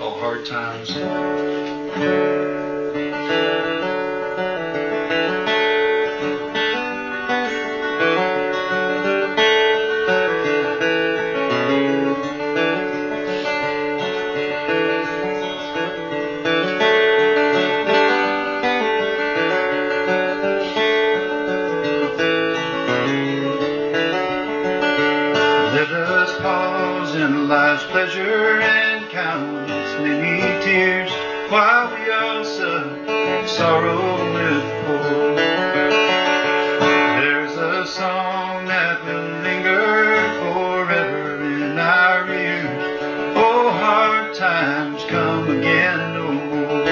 called Hard Times. Let us pause in life's pleasure and count its many tears while we all suffer sorrow with poor. There's a song that will linger forever in our ears. Oh, hard times come again no more.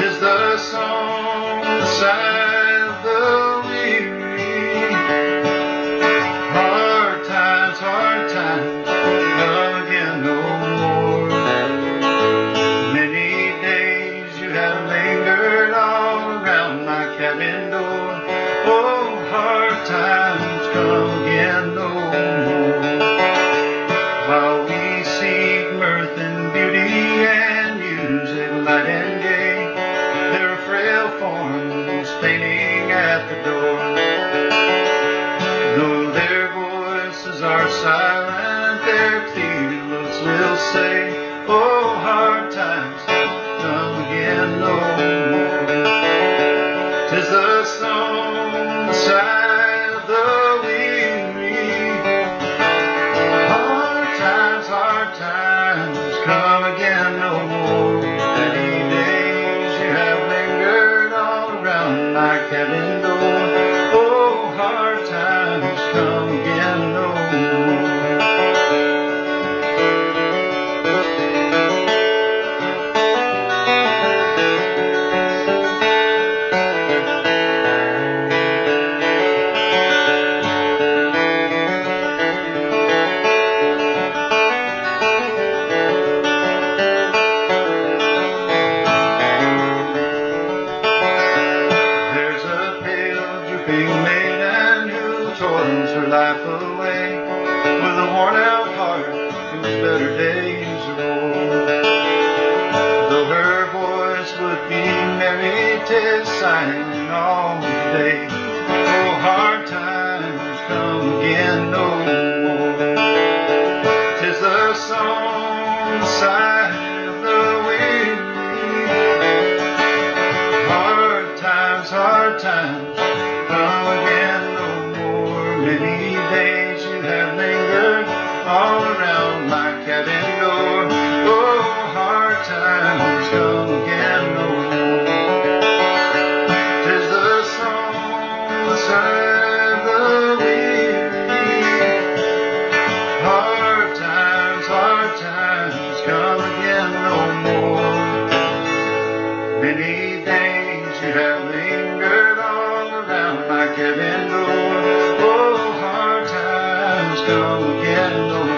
Tis the song, the come around tis sighing all the day. Oh, hard times come again no more. Tis the song, sigh of the weary. Hard times, hard times, come again no more. Many days you have lingered no more. Many things you have lingered on around my cabin door. Oh, hard times come again, oh,